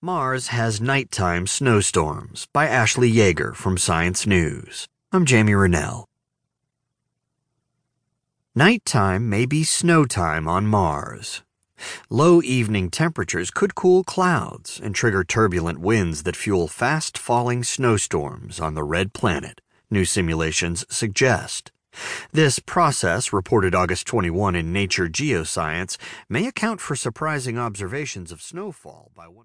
Mars has nighttime snowstorms by Ashley Yeager from Science News. I'm Jamie Renell. Nighttime may be snow time on Mars. Low evening temperatures could cool clouds and trigger turbulent winds that fuel fast falling snowstorms on the red planet, new simulations suggest. This process, reported August 21 in Nature Geoscience, may account for surprising observations of snowfall by one.